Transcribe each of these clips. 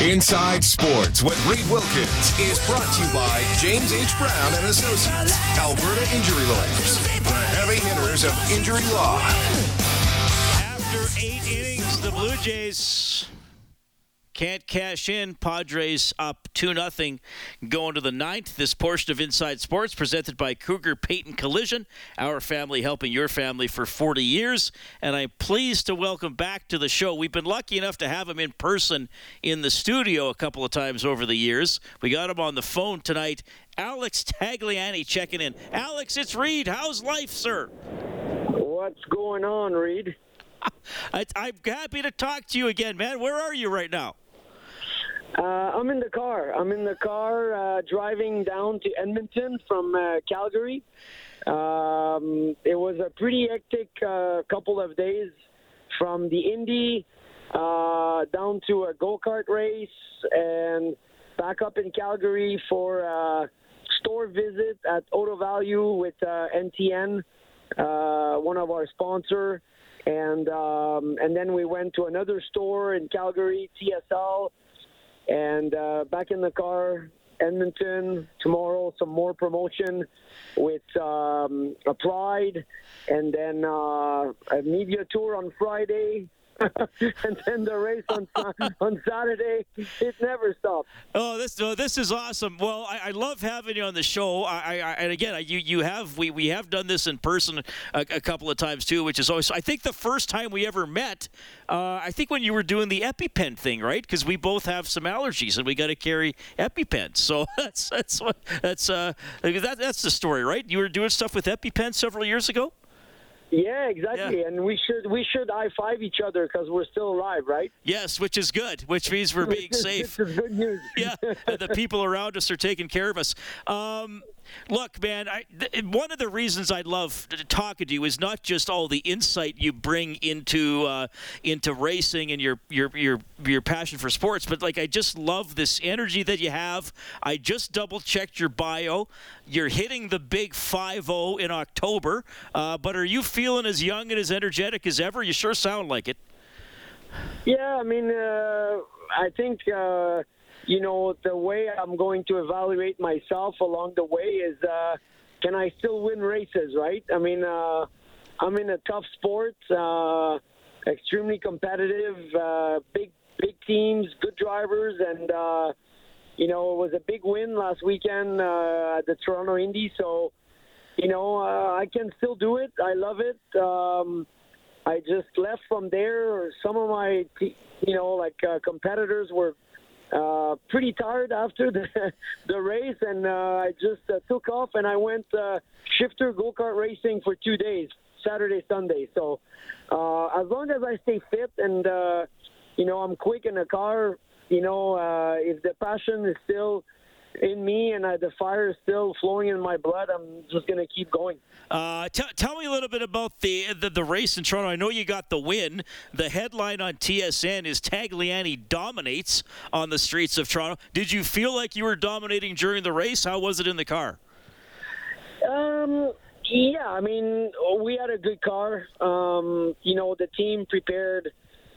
Inside Sports with Reed Wilkins is brought to you by James H. Brown and Associates, Alberta Injury Lawyers, the heavy hitters of injury law. After eight innings, the Blue Jays can't cash in. Padres up 2 0 going to the ninth. This portion of Inside Sports presented by Cougar Payton Collision, our family helping your family for 40 years. And I'm pleased to welcome back to the show. We've been lucky enough to have him in person in the studio a couple of times over the years. We got him on the phone tonight. Alex Tagliani checking in. Alex, it's Reed. How's life, sir? What's going on, Reed? I, I'm happy to talk to you again, man. Where are you right now? Uh, I'm in the car. I'm in the car uh, driving down to Edmonton from uh, Calgary. Um, it was a pretty hectic uh, couple of days from the Indy uh, down to a go kart race and back up in Calgary for a store visit at Auto Value with uh, NTN, one of our sponsors. And um, and then we went to another store in Calgary, TSL, and uh, back in the car, Edmonton tomorrow. Some more promotion with um, Pride, and then uh, a media tour on Friday. and then the race on on Saturday. It never stops. Oh, this this is awesome. Well, I, I, love having you on the show. I, I and again, you you have we, we have done this in person a, a, couple of times too, which is always. I think the first time we ever met, uh, I think when you were doing the EpiPen thing, right? Because we both have some allergies and we got to carry EpiPens. So that's that's what that's uh that, that's the story, right? You were doing stuff with EpiPen several years ago. Yeah, exactly. Yeah. And we should we should high five each other because we're still alive, right? Yes, which is good. Which means we're being safe. Good news. yeah, the people around us are taking care of us. Um, Look, man, I, th- one of the reasons I love talking to you is not just all the insight you bring into uh, into racing and your your your your passion for sports, but like I just love this energy that you have. I just double checked your bio. You're hitting the big 5-0 in October, uh, but are you feeling as young and as energetic as ever? You sure sound like it. Yeah, I mean, uh, I think uh, you know, the way I'm going to evaluate myself along the way is uh, can I still win races, right? I mean, uh, I'm in a tough sport, uh, extremely competitive, uh, big big teams, good drivers, and uh, you know, it was a big win last weekend uh, at the Toronto Indy. So, you know, I can still do it. I love it. Um, I just left from there. Some of my, you know, like competitors were uh, pretty tired after the the race, and uh, I just uh, took off and I went uh, shifter go kart racing for two days, Saturday, Sunday. So uh, as long as I stay fit and uh, you know I'm quick in the car, you know uh, if the passion is still in me and uh, the fire is still flowing in my blood, I'm just going to keep going. Uh, t- tell me a little bit about the, the, the race in Toronto. I know you got the win. The headline on TSN is Tagliani dominates on the streets of Toronto. Did you feel like you were dominating during the race? How was it in the car? Um, yeah, I mean, we had a good car. Um, you know, the team prepared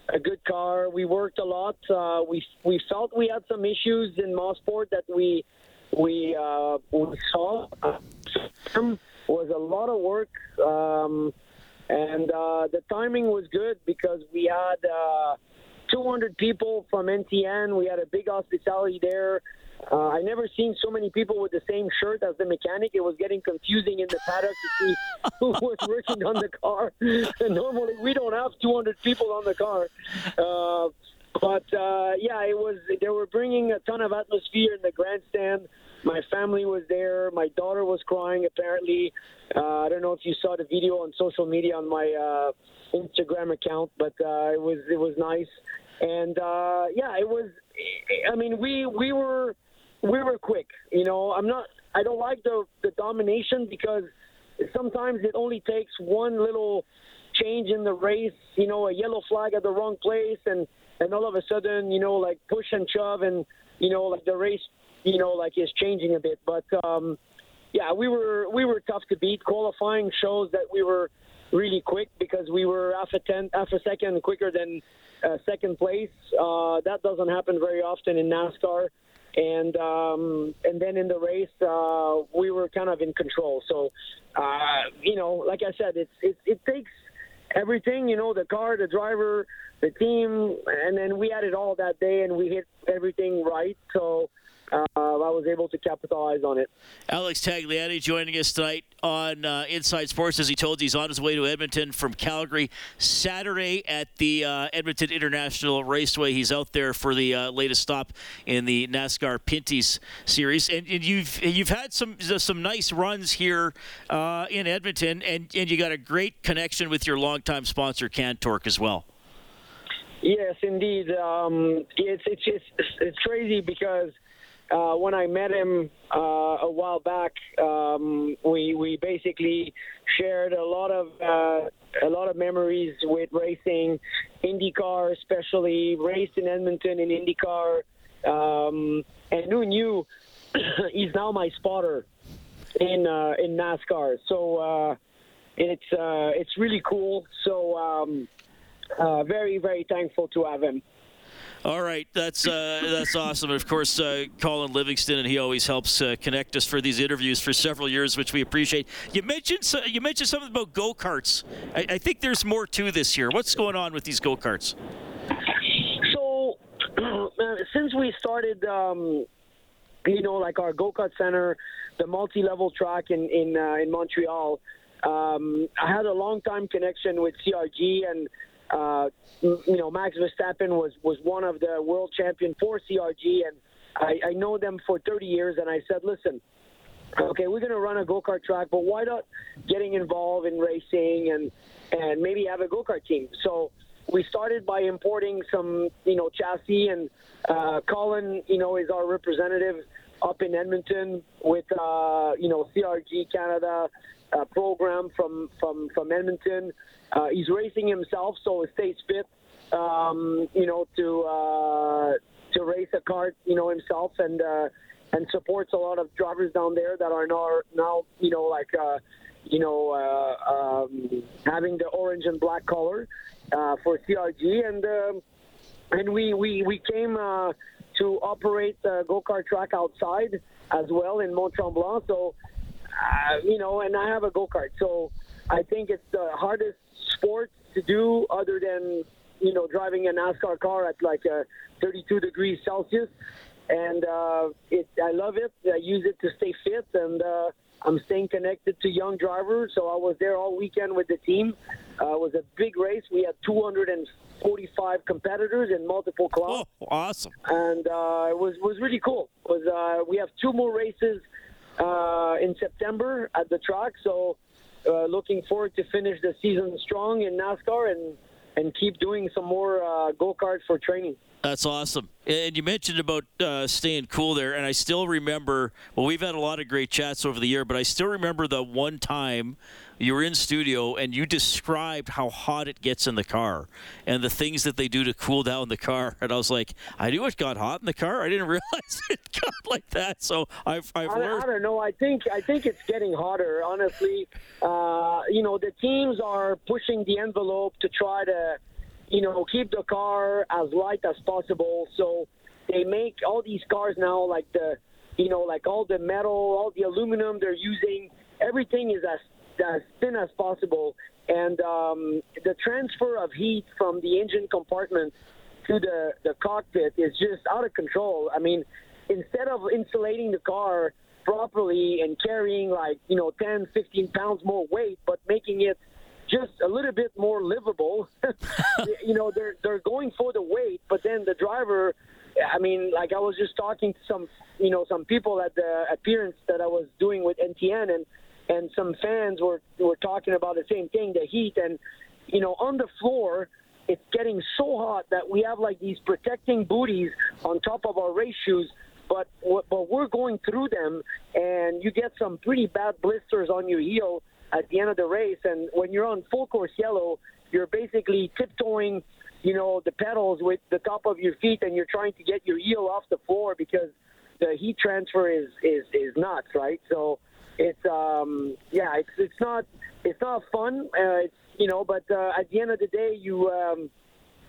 a good car. We worked a lot. Uh, we we felt we had some issues in Mosport that we we uh, we saw. was a lot of work, um, and uh, the timing was good because we had uh, 200 people from NTN. We had a big hospitality there. Uh, I never seen so many people with the same shirt as the mechanic. It was getting confusing in the paddock to see who was working on the car. Normally we don't have 200 people on the car. Uh, but uh, yeah, it was. They were bringing a ton of atmosphere in the grandstand. My family was there. My daughter was crying. Apparently, uh, I don't know if you saw the video on social media on my uh, Instagram account, but uh, it was it was nice. And yeah, it was. I mean, we we were we were quick. You know, I'm not. I don't like the the domination because sometimes it only takes one little change in the race. You know, a yellow flag at the wrong place, and and all of a sudden, you know, like push and shove, and you know, like the race, you know, like is changing a bit. But um, yeah, we were we were tough to beat. Qualifying shows that we were really quick because we were half a tenth, half a second quicker than uh, second place. Uh, that doesn't happen very often in NASCAR. And um, and then in the race, uh, we were kind of in control. So, uh, you know, like I said, it's it, it takes everything. You know, the car, the driver, the team, and then we had it all that day, and we hit everything right. So uh, I was able to capitalize on it. Alex Tagliani joining us tonight on uh, Inside Sports. As he told you, he's on his way to Edmonton from Calgary Saturday at the uh, Edmonton International Raceway. He's out there for the uh, latest stop in the NASCAR Pinty's series, and, and you've you've had some some nice runs here uh, in Edmonton, and and you got a great connection with your longtime sponsor Cantork as well. Yes, indeed. Um, it's it's just it's crazy because uh, when I met him uh, a while back, um, we we basically shared a lot of uh, a lot of memories with racing, IndyCar especially, raced in Edmonton in IndyCar, um, and who knew he's now my spotter in uh, in NASCAR. So uh, it's uh, it's really cool. So um, very very thankful to have him. All right, that's uh, that's awesome. Of course, uh, Colin Livingston, and he always helps uh, connect us for these interviews for several years, which we appreciate. You mentioned you mentioned something about go karts. I, I, think there's more to this year. What's going on with these go karts? So, since we started, um, you know, like our go kart center, the multi-level track in in uh, in Montreal, um, I had a long time connection with CRG and uh, you know, Max Verstappen was was one of the world champion for CRG, and I, I know them for 30 years. And I said, listen, okay, we're going to run a go kart track, but why not getting involved in racing and and maybe have a go kart team? So we started by importing some, you know, chassis, and uh, Colin, you know, is our representative up in Edmonton with, uh, you know, CRG Canada uh, program from from from Edmonton. Uh, he's racing himself, so he stays fit. Um, you know, to uh, to race a kart, you know, himself and uh, and supports a lot of drivers down there that are now now you know like uh, you know uh, um, having the orange and black color for CRG and um, and we we we came to operate go kart track outside as well in Mont Tremblant. So uh, you know, and I have a go kart, so I think it's the hardest sport to do other than you know driving a NASCAR car at like uh, 32 degrees Celsius. And uh, it, I love it. I use it to stay fit, and uh, I'm staying connected to young drivers. So I was there all weekend with the team. Uh, it was a big race. We had 245 competitors in multiple clubs. Oh, awesome! And uh, it was was really cool. It was uh, we have two more races uh, in September at the track. So uh, looking forward to finish the season strong in NASCAR and and keep doing some more uh, go karts for training. That's awesome. And you mentioned about uh, staying cool there, and I still remember. Well, we've had a lot of great chats over the year, but I still remember the one time you were in studio and you described how hot it gets in the car and the things that they do to cool down the car. And I was like, I knew it got hot in the car. I didn't realize it got like that. So I've, I've I, learned. I don't know. I think I think it's getting hotter. Honestly, uh, you know, the teams are pushing the envelope to try to you know, keep the car as light as possible. So they make all these cars now like the, you know, like all the metal, all the aluminum they're using, everything is as as thin as possible. And um, the transfer of heat from the engine compartment to the, the cockpit is just out of control. I mean, instead of insulating the car properly and carrying like, you know, 10, 15 pounds more weight, but making it – just a little bit more livable. you know, they're they're going for the weight, but then the driver. I mean, like I was just talking to some, you know, some people at the appearance that I was doing with NTN, and and some fans were were talking about the same thing, the heat, and you know, on the floor, it's getting so hot that we have like these protecting booties on top of our race shoes. But but we're going through them, and you get some pretty bad blisters on your heel at the end of the race. And when you're on full course yellow, you're basically tiptoeing, you know, the pedals with the top of your feet, and you're trying to get your heel off the floor because the heat transfer is is is nuts, right? So it's um yeah, it's it's not it's not fun. Uh, it's you know, but uh, at the end of the day, you. Um,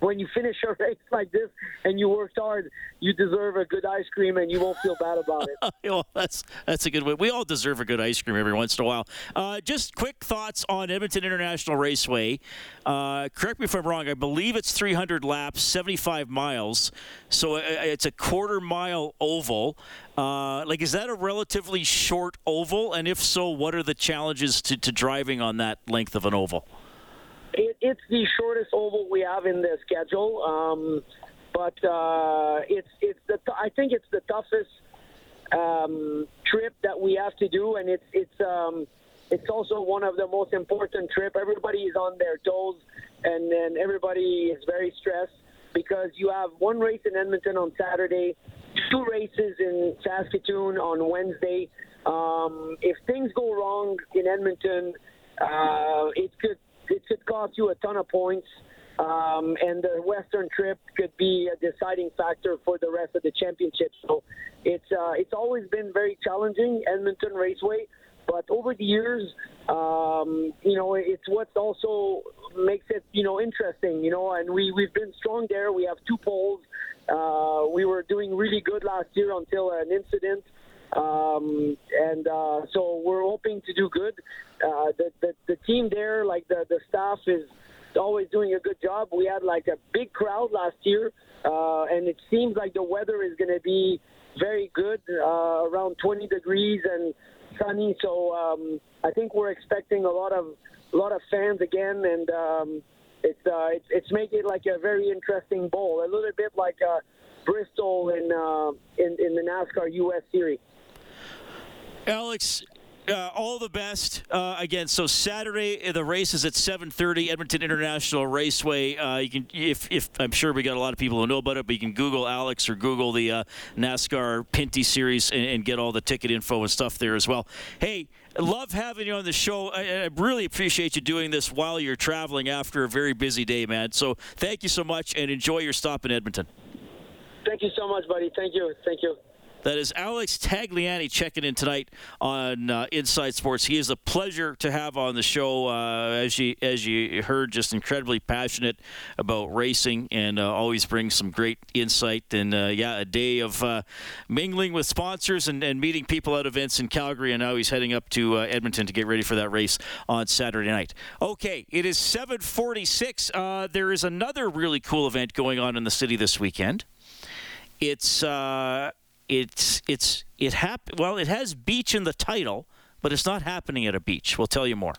when you finish a race like this and you worked hard, you deserve a good ice cream and you won't feel bad about it. well, that's that's a good way. We all deserve a good ice cream every once in a while. Uh, just quick thoughts on Edmonton International Raceway. Uh, correct me if I'm wrong. I believe it's 300 laps, 75 miles. So uh, it's a quarter mile oval. Uh, like, is that a relatively short oval? And if so, what are the challenges to, to driving on that length of an oval? It, it's the shortest oval we have in the schedule, um, but uh, it's it's the I think it's the toughest um, trip that we have to do, and it's it's um, it's also one of the most important trip. Everybody is on their toes, and then everybody is very stressed because you have one race in Edmonton on Saturday, two races in Saskatoon on Wednesday. Um, if things go wrong in Edmonton, uh, it could it could cost you a ton of points. Um, and the Western trip could be a deciding factor for the rest of the championship. So it's uh, it's always been very challenging, Edmonton Raceway. But over the years, um, you know, it's what also makes it, you know, interesting, you know, and we, we've been strong there. We have two poles. Uh, we were doing really good last year until an incident. Um, and uh, so we're hoping to do good. Uh, the, the, the team there, like the, the staff, is always doing a good job. We had like a big crowd last year, uh, and it seems like the weather is going to be very good, uh, around 20 degrees and sunny. So um, I think we're expecting a lot of a lot of fans again, and um, it's, uh, it's it's making it like a very interesting bowl, a little bit like uh, Bristol in, uh, in in the NASCAR US Series. Alex, uh, all the best uh, again. So Saturday the race is at 7:30 Edmonton International Raceway. Uh, you can, if, if I'm sure we got a lot of people who know about it, but you can Google Alex or Google the uh, NASCAR Pinty Series and, and, get all the ticket info and stuff there as well. Hey, love having you on the show. I, I really appreciate you doing this while you're traveling after a very busy day, man. So thank you so much and enjoy your stop in Edmonton. Thank you so much, buddy. Thank you. Thank you. That is Alex Tagliani checking in tonight on uh, Inside Sports. He is a pleasure to have on the show. Uh, as you as you heard, just incredibly passionate about racing and uh, always brings some great insight. And uh, yeah, a day of uh, mingling with sponsors and, and, meeting people at events in Calgary. And now he's heading up to uh, Edmonton to get ready for that race on Saturday night. Okay, it is 7:46. there is another really cool event going on in the city this weekend. It's it's it's it hap- well it has beach in the title but it's not happening at a beach. We'll tell you more.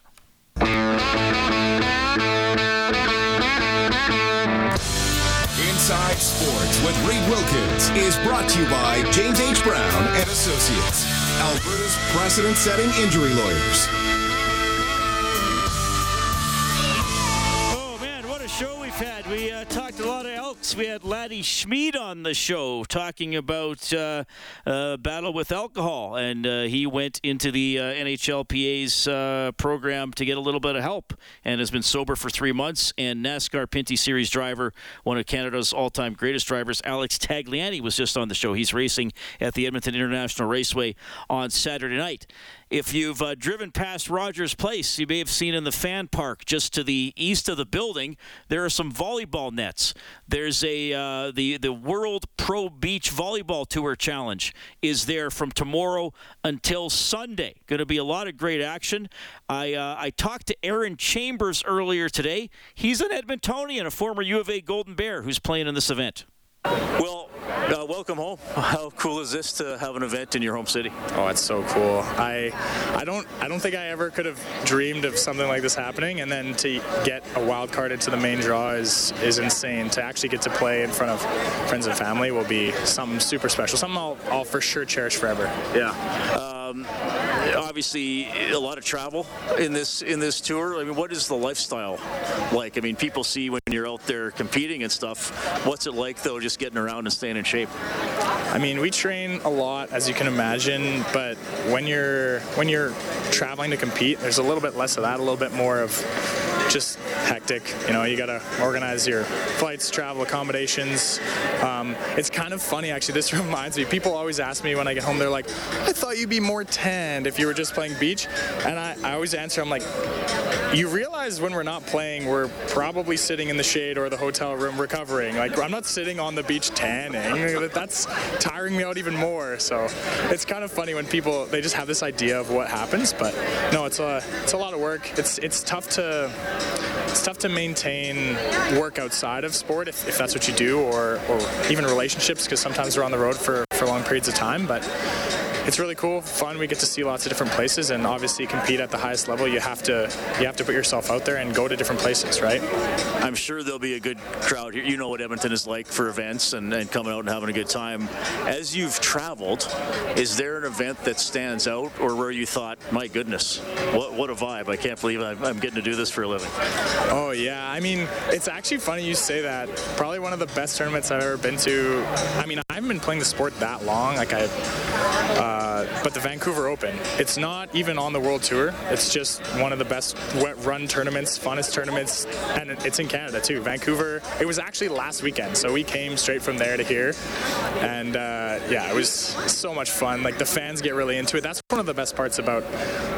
Inside sports with reed wilkins is brought to you by james h. Brown and associates alberta's precedent-setting injury lawyers. Oh man what a show we've had we uh, talked a lot of elks. we had Laddie Schmid on the show talking about uh, uh, battle with alcohol, and uh, he went into the uh, NHLPA's uh, program to get a little bit of help, and has been sober for three months. And NASCAR Pinty Series driver, one of Canada's all-time greatest drivers, Alex Tagliani, was just on the show. He's racing at the Edmonton International Raceway on Saturday night. If you've uh, driven past Rogers Place, you may have seen in the fan park just to the east of the building, there are some volleyball nets. There's a uh, the the World Pro Beach Volleyball Tour Challenge is there from tomorrow until Sunday. Going to be a lot of great action. I uh, I talked to Aaran Chambers earlier today. He's an Edmontonian, a former U of A Golden Bear, who's playing in this event. Well, uh, welcome home. How cool is this to have an event in your home city? Oh, it's so cool. I, I don't, I don't think I ever could have dreamed of something like this happening, and then to get a wild card into the main draw is is insane. To actually get to play in front of friends and family will be something super special. Something I'll, I'll for sure cherish forever. Yeah. Um, obviously, a lot of travel in this in this tour. I mean, what is the lifestyle like? I mean, people see when you're out there competing and stuff. What's it like though, just getting around and staying in shape? I mean, we train a lot, as you can imagine, but when you're when you're traveling to compete, there's a little bit less of that, a little bit more of just hectic. You know, you got to organize your flights, travel, accommodations. Um, it's kind of funny, actually. This reminds me. People always ask me when I get home. They're like, "I thought you'd be more tanned if you were just playing beach," and I, I always answer, "I'm like." You realize when we're not playing, we're probably sitting in the shade or the hotel room recovering. Like I'm not sitting on the beach tanning. That's tiring me out even more. So it's kind of funny when people they just have this idea of what happens, but no, it's a it's a lot of work. It's it's tough to it's tough to maintain work outside of sport if, if that's what you do, or, or even relationships because sometimes we're on the road for, for long periods of time. But it's really cool, fun. We get to see lots of different places, and obviously compete at the highest level. You have to you have to put yourself out there and go to different places, right? I'm sure there'll be a good crowd here. You know what Edmonton is like for events and, and coming out and having a good time. As you've traveled, is there an event that stands out, or where you thought, my goodness, what what a vibe! I can't believe I'm, I'm getting to do this for a living. Oh yeah, I mean it's actually funny you say that. Probably one of the best tournaments I've ever been to. I mean I haven't been playing the sport that long. Like I. Uh, but the Vancouver Open, it's not even on the World Tour. It's just one of the best wet run tournaments, funnest tournaments, and it's in Canada too. Vancouver. It was actually last weekend, so we came straight from there to here, and uh, yeah, it was so much fun. Like the fans get really into it. That's one of the best parts about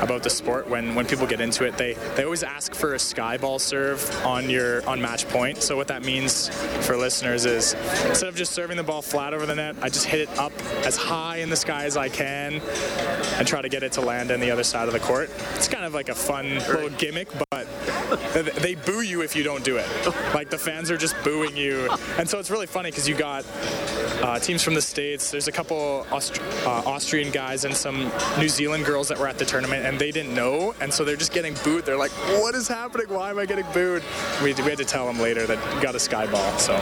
about the sport. When when people get into it, they they always ask for a sky ball serve on your on match point. So what that means for listeners is instead of just serving the ball flat over the net, I just hit it up as high in the sky as I can and try to get it to land on the other side of the court. It's kind of like a fun little gimmick, but they boo you if you don't do it. Like the fans are just booing you, and so it's really funny because you got uh, teams from the states. There's a couple Aust- uh, Austrian guys and some New Zealand girls that were at the tournament, and they didn't know, and so they're just getting booed. They're like, "What is happening? Why am I getting booed?" We, we had to tell them later that you got a sky ball. So,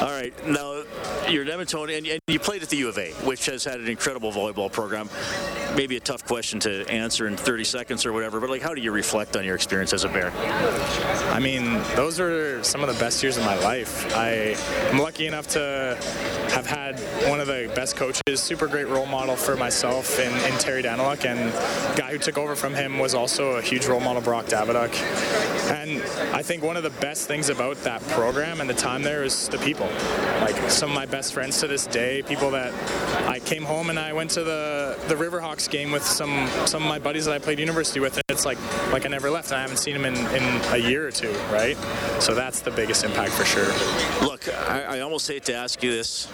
all right, now you're an and, and you played at the U of A, which has had an incredible volleyball program. Maybe a tough question to answer in 30 seconds or whatever, but like, how do you reflect on your experience as a Bear? I mean, those are some of the best years of my life. I, am lucky enough to have had one of the best coaches, super great role model for myself in, Terry Danyluk, and the guy who took over from him was also a huge role model, Brock Daviduck. And I think one of the best things about that program and the time there is the people. Like some of my best friends to this day, people that I came home and I went to the the Riverhawks game with some some of my buddies that I played university with, and it's like like I never left. And I haven't seen them in, in a year or two, right? So that's the biggest impact for sure. Look, I, I almost hate to ask you this,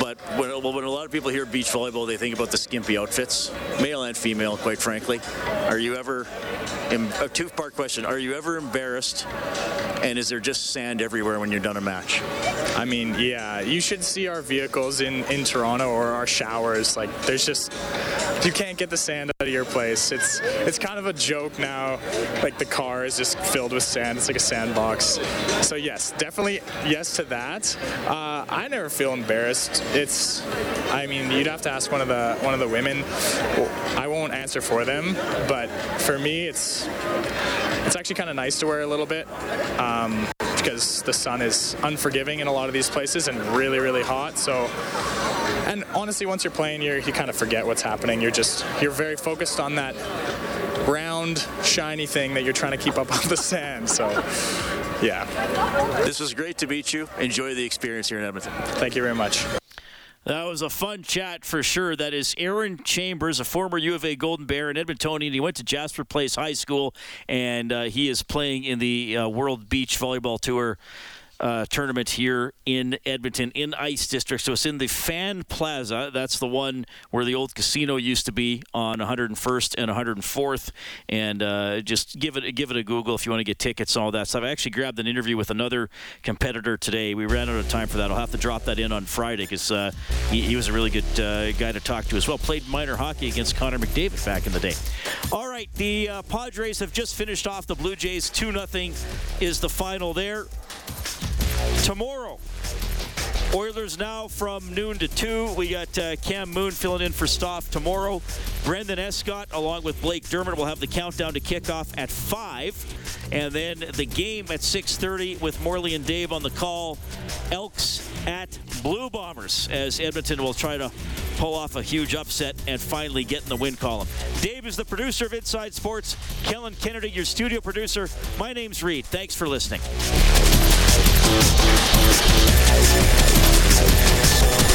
but when, when a lot of people hear beach volleyball, they think about the skimpy outfits, male and female, quite frankly. Are you ever, a two-part question, are you ever embarrassed and is there just sand everywhere when you're done a match? I mean, yeah, you should see our vehicles in, in Toronto or our showers. Like, there's just, you can't get the sand out of your place. It's it's kind of a joke now. Like the car is just filled with sand. It's like a sandbox. So yes, definitely yes to that. Uh, I never feel embarrassed. It's, I mean, you'd have to ask one of the one of the women. I won't answer for them, but for me, it's it's actually kind of nice to wear a little bit. Um, because the sun is unforgiving in a lot of these places and really, really hot. So, and honestly, once you're playing, you you kind of forget what's happening. You're just you're very focused on that round, shiny thing that you're trying to keep up on the sand. So, yeah. This was great to meet you. Enjoy the experience here in Edmonton. Thank you very much. That was a fun chat for sure. That is Aaran Chambers, a former U of A Golden Bear in Edmontonian. He went to Jasper Place High School, and uh, he is playing in the uh, World Beach Volleyball Tour uh, tournament here in Edmonton in Ice District. So it's in the Fan Plaza. That's the one where the old casino used to be on 101st and 104th. And uh, just give it give it a Google if you want to get tickets and all that stuff. I've actually grabbed an interview with another competitor today. We ran out of time for that. I'll have to drop that in on Friday because uh, he, he, was a really good uh, guy to talk to as well. Played minor hockey against Connor McDavid back in the day. All right, the uh, Padres have just finished off the Blue Jays. 2 0 is the final there tomorrow. Oilers now from noon to 2. We got uh, Cam Moon filling in for Stoff tomorrow. Brendan Escott, along with Blake Dermott, will have the countdown to kickoff at 5. And then the game at 6.30 with Morley and Dave on the call. Elks at Blue Bombers as Edmonton will try to pull off a huge upset and finally get in the win column. Dave is the producer of Inside Sports. Kellen Kennedy, your studio producer. My name's Reed. Thanks for listening. Thank you.